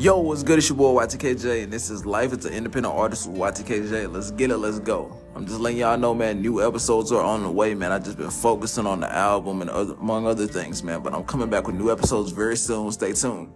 Yo, what's good? It's your boy YTKJ, and this is Life It's an Independent Artist with YTKJ. Let's get it, let's go. I'm just letting y'all know, man, new episodes are on the way, man. I just been focusing on the album and other, among other things, man. But I'm coming back with new episodes very soon. Stay tuned.